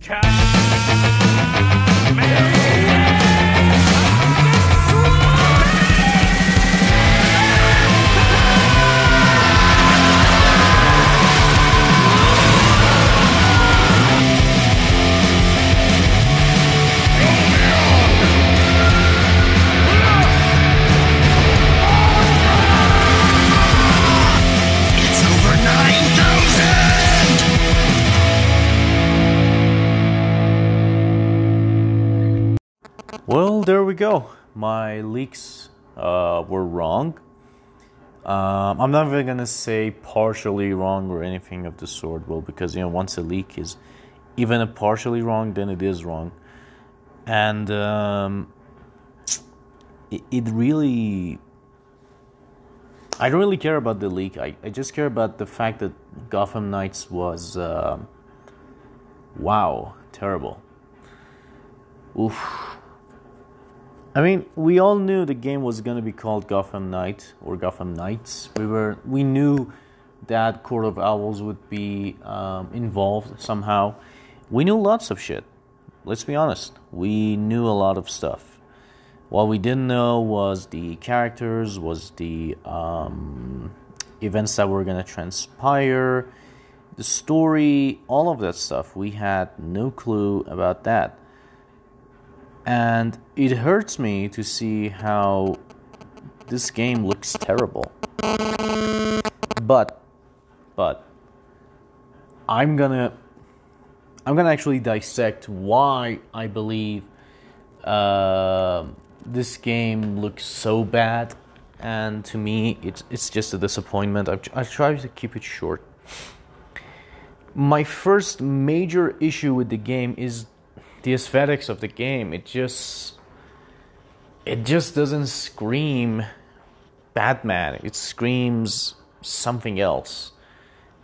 It's Well, there we go. My leaks uh, were wrong. Um, I'm not even gonna say partially wrong or anything of the sort. Well, because you know, once a leak is even a partially wrong, then it is wrong, and um, it, it really. I don't really care about the leak. I, I just care about the fact that Gotham Knights was, uh, wow, terrible. Oof. I mean, we all knew the game was gonna be called Gotham Knight or Gotham Knights. We were, we knew that Court of Owls would be um, involved somehow. We knew lots of shit. Let's be honest. We knew a lot of stuff. What we didn't know was the characters, was the um, events that were gonna transpire, the story, all of that stuff. We had no clue about that. And it hurts me to see how this game looks terrible. But, but, I'm gonna, I'm gonna actually dissect why I believe uh, this game looks so bad. And to me, it's it's just a disappointment. I've, I try to keep it short. My first major issue with the game is the aesthetics of the game it just it just doesn't scream batman. It screams something else.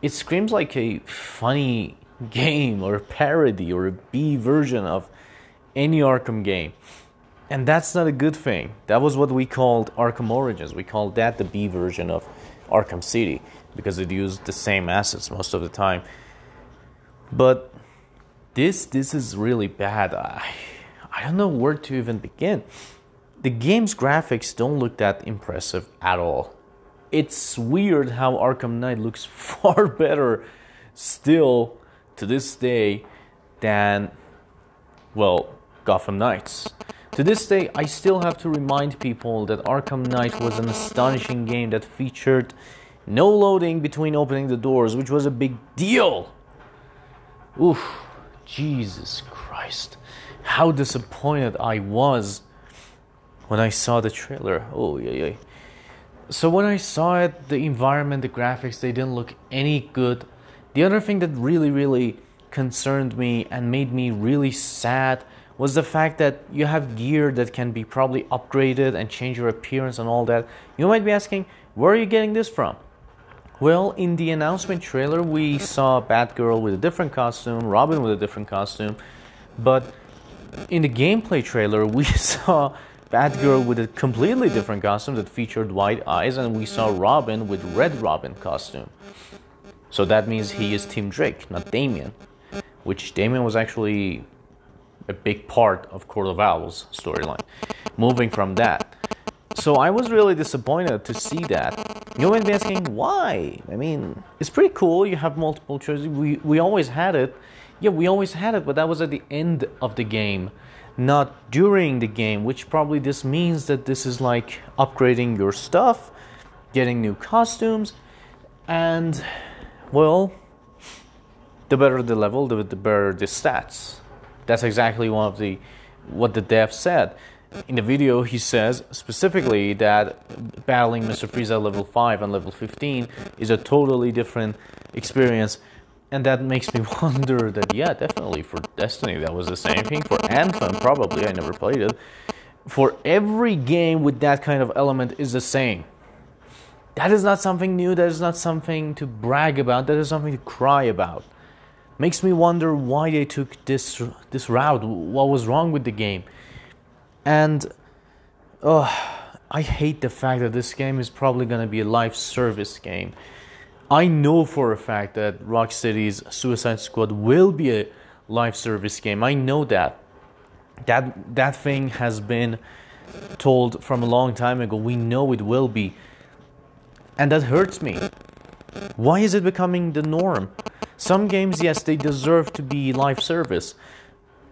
It screams like a funny game or a parody or a b version of any arkham game. And that's not a good thing. That was what we called arkham origins. We called that the b version of arkham city because it used the same assets most of the time. But this this is really bad. I I don't know where to even begin. The game's graphics don't look that impressive at all. It's weird how Arkham Knight looks far better still to this day than well, Gotham Knights. To this day, I still have to remind people that Arkham Knight was an astonishing game that featured no loading between opening the doors, which was a big deal. Oof. Jesus Christ. How disappointed I was when I saw the trailer. Oh, yeah, yeah. So, when I saw it, the environment, the graphics, they didn't look any good. The other thing that really, really concerned me and made me really sad was the fact that you have gear that can be probably upgraded and change your appearance and all that. You might be asking, where are you getting this from? Well, in the announcement trailer, we saw Batgirl with a different costume, Robin with a different costume, but in the gameplay trailer, we saw Batgirl with a completely different costume that featured white eyes, and we saw Robin with Red Robin costume. So that means he is Tim Drake, not Damian, which Damian was actually a big part of Court of Owls storyline. Moving from that, so I was really disappointed to see that. You might be asking why? I mean, it's pretty cool. You have multiple choices. We we always had it. Yeah, we always had it, but that was at the end of the game, not during the game. Which probably this means that this is like upgrading your stuff, getting new costumes, and well, the better the level, the, the better the stats. That's exactly one of the what the dev said in the video, he says specifically that battling Mr. Freeze at level 5 and level 15 is a totally different experience. And that makes me wonder that, yeah, definitely for Destiny, that was the same thing. For Anthem, probably, I never played it. For every game with that kind of element is the same. That is not something new, that is not something to brag about, that is something to cry about. Makes me wonder why they took this, this route, what was wrong with the game. And oh, I hate the fact that this game is probably going to be a live service game. I know for a fact that Rocksteady's Suicide Squad will be a live service game. I know that. That that thing has been told from a long time ago. We know it will be. And that hurts me. Why is it becoming the norm? Some games, yes, they deserve to be live service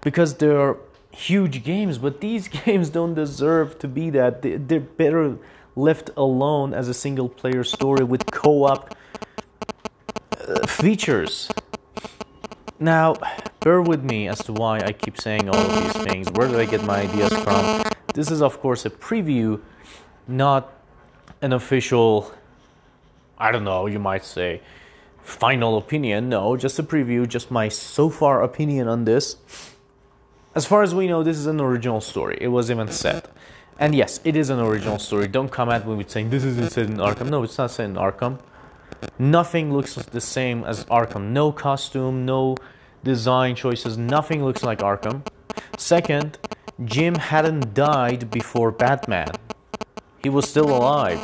because they're huge games, but these games don't deserve to be that. They're better left alone as a single player story with co op uh, features. Now, bear with me as to why I keep saying all of these things. Where do I get my ideas from? This is, of course, a preview, not an official, I don't know, you might say, final opinion. No, just a preview, just my so far opinion on this. As far as we know, this is an original story. It was even said. And yes, it is an original story. Don't come at me with saying this isn't set in Arkham. No, it's not set in Arkham. Nothing looks the same as Arkham. No costume, no design choices, nothing looks like Arkham. Second, Jim hadn't died before Batman. He was still alive.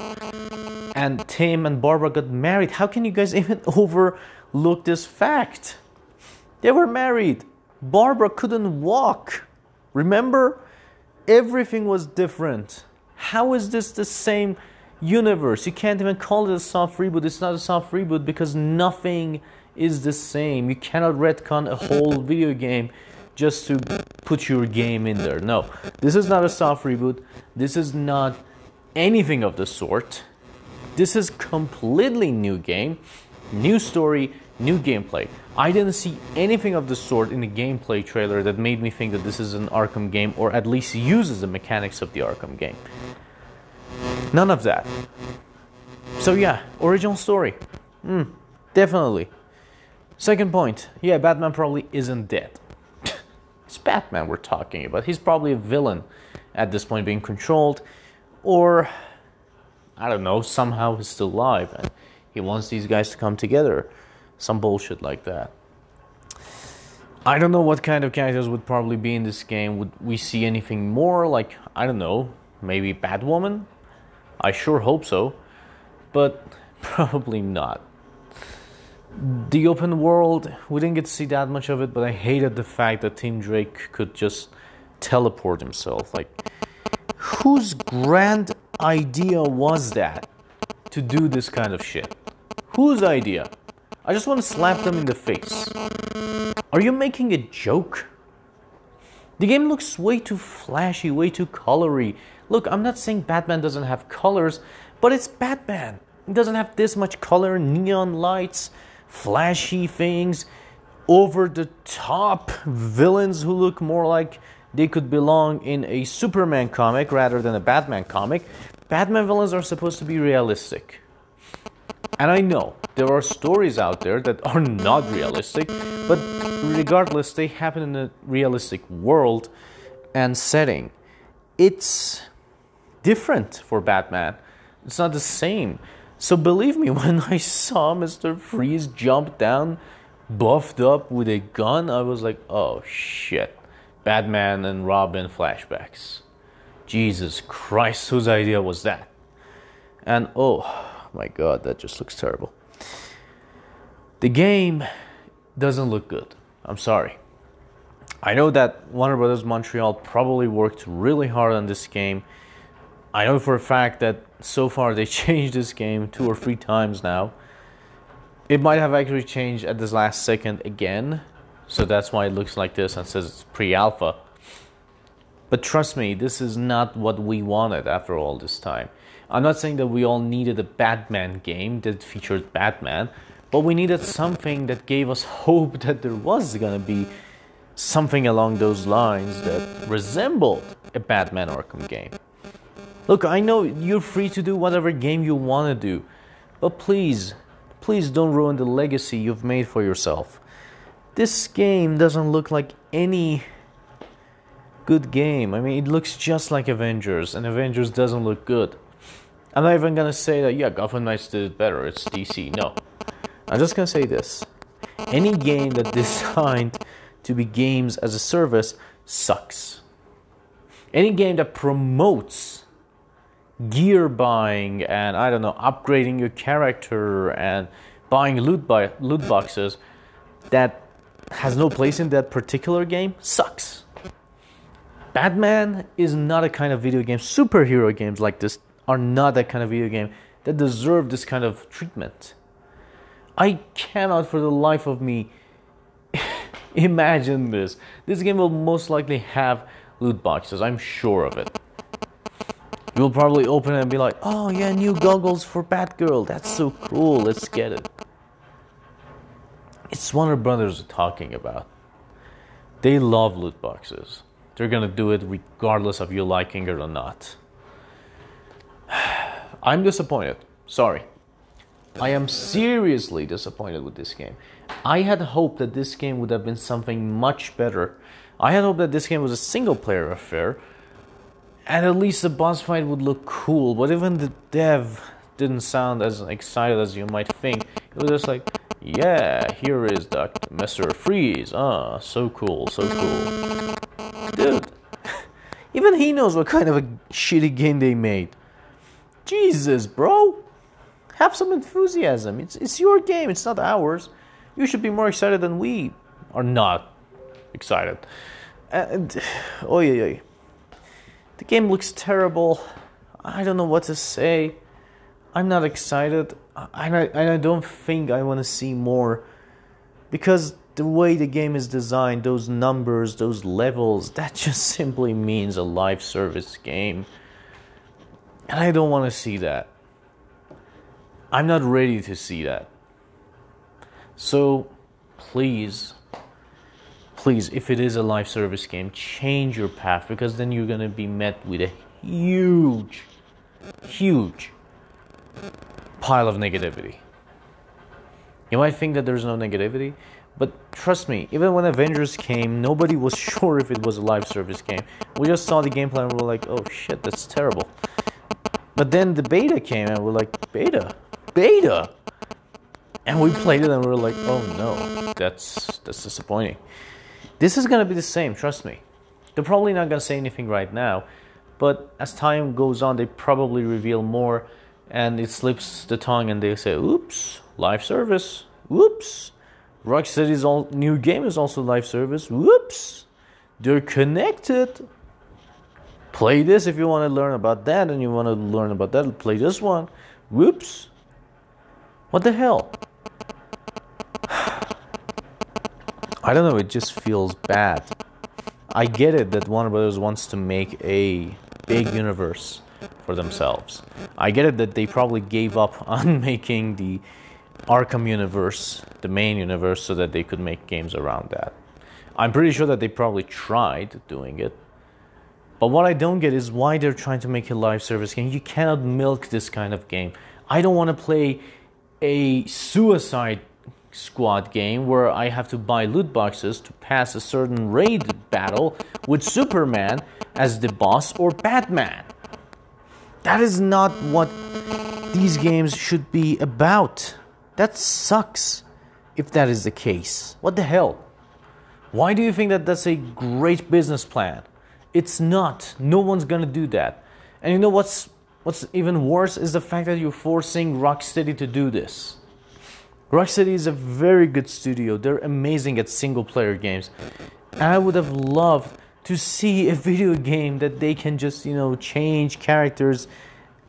And Tim and Barbara got married. How can you guys even overlook this fact? They were married. Barbara couldn't walk. Remember? Everything was different. How is this the same universe? You can't even call it a soft reboot. It's not a soft reboot because nothing is the same. You cannot retcon a whole video game just to put your game in there. No, this is not a soft reboot. This is not anything of the sort. This is completely new game, new story, new gameplay. I didn't see anything of the sort in the gameplay trailer that made me think that this is an Arkham game or at least uses the mechanics of the Arkham game. None of that. So yeah, original story. Mm, definitely. Second point, yeah, Batman probably isn't dead. it's Batman we're talking about. He's probably a villain at this point being controlled, or I don't know, somehow he's still alive and he wants these guys to come together. Some bullshit like that. I don't know what kind of characters would probably be in this game. Would we see anything more? Like, I don't know, maybe Batwoman? I sure hope so, but probably not. The open world, we didn't get to see that much of it, but I hated the fact that Tim Drake could just teleport himself. Like, whose grand idea was that to do this kind of shit? Whose idea? I just want to slap them in the face. Are you making a joke? The game looks way too flashy, way too colory. Look, I'm not saying Batman doesn't have colors, but it's Batman. It doesn't have this much color, neon lights, flashy things, over the top villains who look more like they could belong in a Superman comic rather than a Batman comic. Batman villains are supposed to be realistic. And I know there are stories out there that are not realistic, but regardless, they happen in a realistic world and setting. It's different for Batman. It's not the same. So believe me, when I saw Mr. Freeze jump down, buffed up with a gun, I was like, oh shit. Batman and Robin flashbacks. Jesus Christ, whose idea was that? And oh my god, that just looks terrible. The game doesn't look good. I'm sorry. I know that Warner Brothers Montreal probably worked really hard on this game. I know for a fact that so far they changed this game two or three times now. It might have actually changed at this last second again, so that's why it looks like this and says it's pre alpha. But trust me, this is not what we wanted after all this time. I'm not saying that we all needed a Batman game that featured Batman, but we needed something that gave us hope that there was gonna be something along those lines that resembled a Batman Arkham game. Look, I know you're free to do whatever game you want to do, but please, please don't ruin the legacy you've made for yourself. This game doesn't look like any good game. I mean, it looks just like Avengers, and Avengers doesn't look good. I'm not even gonna say that, yeah, Gotham Knights did it better, it's DC. No. I'm just gonna say this. Any game that designed to be games as a service sucks. Any game that promotes gear buying and I don't know, upgrading your character and buying loot, buy, loot boxes that has no place in that particular game sucks. Batman is not a kind of video game. Superhero games like this are not that kind of video game that deserve this kind of treatment. I cannot for the life of me imagine this. This game will most likely have loot boxes, I'm sure of it. You'll probably open it and be like, oh yeah, new goggles for Batgirl. That's so cool. Let's get it. It's Warner Brothers talking about. They love loot boxes. They're gonna do it regardless of you liking it or not. I'm disappointed. Sorry. I am seriously disappointed with this game. I had hoped that this game would have been something much better. I had hoped that this game was a single player affair, and at least the boss fight would look cool. But even the dev didn't sound as excited as you might think. It was just like, yeah, here is Dr. Mr. Freeze. Ah, so cool, so cool. Dude, even he knows what kind of a shitty game they made. Jesus, bro. Have some enthusiasm. It's, it's your game, it's not ours. You should be more excited than we are not excited. And, oh, yeah, yeah. The game looks terrible. I don't know what to say. I'm not excited. I, I, I don't think I want to see more. Because the way the game is designed, those numbers, those levels, that just simply means a live service game. And I don't want to see that. I'm not ready to see that. So please, please, if it is a live service game, change your path because then you're going to be met with a huge, huge pile of negativity. You might think that there's no negativity, but trust me, even when Avengers came, nobody was sure if it was a live service game. We just saw the gameplay and we were like, oh shit, that's terrible. But then the beta came and we're like, beta? Beta? And we played it and we were like, oh no, that's that's disappointing. This is gonna be the same, trust me. They're probably not gonna say anything right now, but as time goes on, they probably reveal more and it slips the tongue and they say, oops, live service, whoops. Rocksteady's all new game is also live service, whoops. They're connected. Play this if you want to learn about that and you want to learn about that play this one. Whoops! What the hell? I don't know it just feels bad. I get it that warner brothers wants to make a big universe for themselves. I get it that they probably gave up on making the arkham universe the main universe so that they could make games around that i'm pretty sure that they probably tried doing it but what I don't get is why they're trying to make a live service game. You cannot milk this kind of game. I don't want to play a suicide squad game where I have to buy loot boxes to pass a certain raid battle with Superman as the boss or Batman. That is not what these games should be about. That sucks if that is the case. What the hell? Why do you think that that's a great business plan? It's not. No one's gonna do that. And you know what's what's even worse is the fact that you're forcing Rocksteady to do this. Rocksteady is a very good studio. They're amazing at single player games. And I would have loved to see a video game that they can just, you know, change characters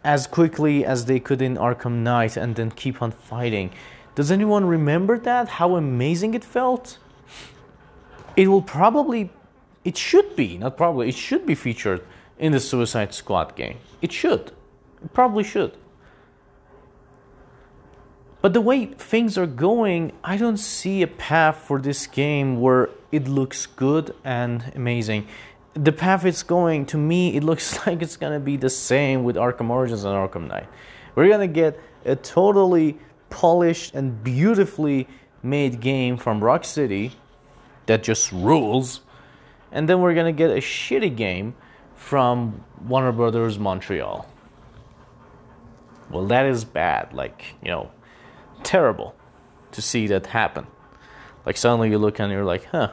as quickly as they could in Arkham Knight and then keep on fighting. Does anyone remember that? How amazing it felt? It will probably it should be, not probably, it should be featured in the Suicide Squad game. It should. It probably should. But the way things are going, I don't see a path for this game where it looks good and amazing. The path it's going, to me, it looks like it's gonna be the same with Arkham Origins and Arkham Knight. We're gonna get a totally polished and beautifully made game from Rocksteady that just rules and then we're gonna get a shitty game from Warner Brothers Montreal. Well, that is bad. Like, you know, terrible to see that happen. Like, suddenly you look and you're like, huh,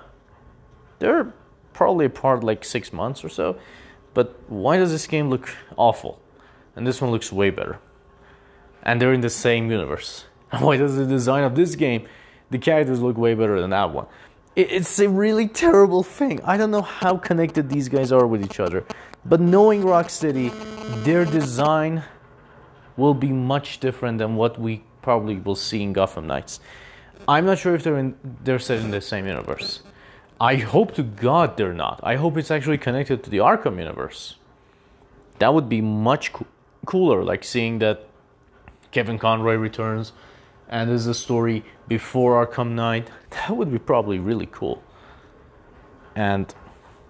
they're probably apart like six months or so, but why does this game look awful? And this one looks way better. And they're in the same universe. Why does the design of this game, the characters look way better than that one? It's a really terrible thing. I don't know how connected these guys are with each other. But knowing Rocksteady, their design will be much different than what we probably will see in Gotham Knights. I'm not sure if they're in, they're set in the same universe. I hope to God they're not. I hope it's actually connected to the Arkham universe. That would be much co- cooler, like seeing that Kevin Conroy returns and there's a story before Arkham Knight. That would be probably really cool. And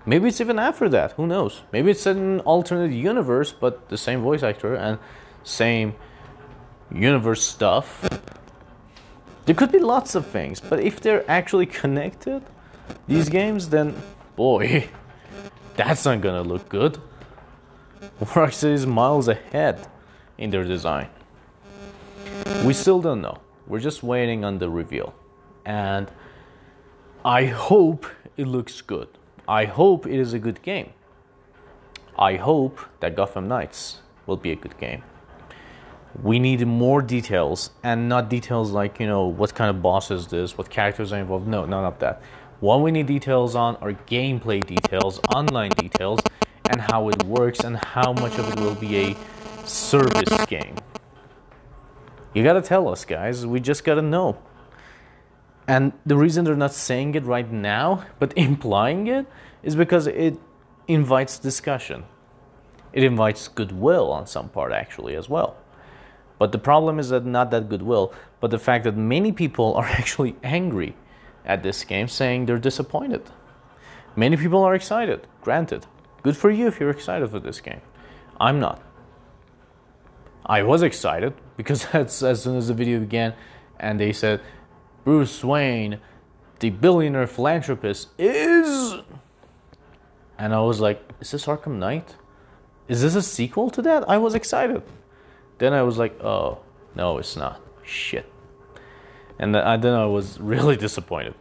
maybe it's even after that. Who knows? Maybe it's an alternate universe, but the same voice actor and same universe stuff. There could be lots of things, but if they're actually connected, these games, then boy, that's not gonna look good. Rockstar is miles ahead in their design. We still don't know. We're just waiting on the reveal. And I hope it looks good. I hope it is a good game. I hope that Gotham Knights will be a good game. We need more details and not details like, you know, what kind of boss is this, what characters are involved. No, none of that. What we need details on are gameplay details, online details, and how it works and how much of it will be a service game. You gotta tell us, guys. We just gotta know. And the reason they're not saying it right now, but implying it, is because it invites discussion. It invites goodwill on some part, actually, as well. But the problem is that not that goodwill, but the fact that many people are actually angry at this game, saying they're disappointed. Many people are excited, granted. Good for you if you're excited for this game. I'm not. I was excited because that's as soon as the video began and they said Bruce Wayne, the billionaire philanthropist, is. And I was like, is this Arkham Knight? Is this a sequel to that? I was excited. Then I was like, oh, no, it's not. Shit. And then I was really disappointed.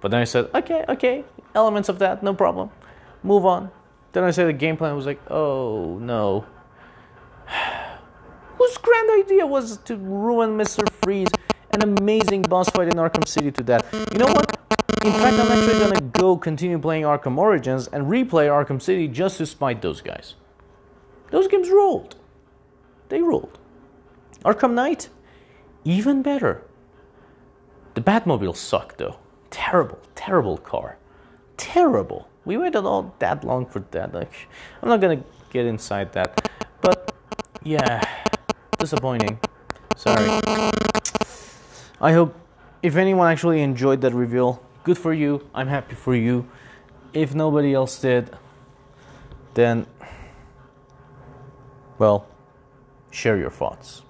But then I said, okay, okay, elements of that, no problem. Move on. Then I said the game plan was like, oh no whose grand idea was to ruin Mr. Freeze, an amazing boss fight in Arkham City to that. You know what? In fact, I'm actually gonna go continue playing Arkham Origins and replay Arkham City just to spite those guys. Those games ruled. They ruled. Arkham Knight, even better. The Batmobile sucked though. Terrible, terrible car. Terrible. We waited all that long for that. Like, I'm not gonna get inside that. But yeah disappointing. Sorry. I hope if anyone actually enjoyed that reveal, good for you. I'm happy for you. If nobody else did, then, well, share your thoughts.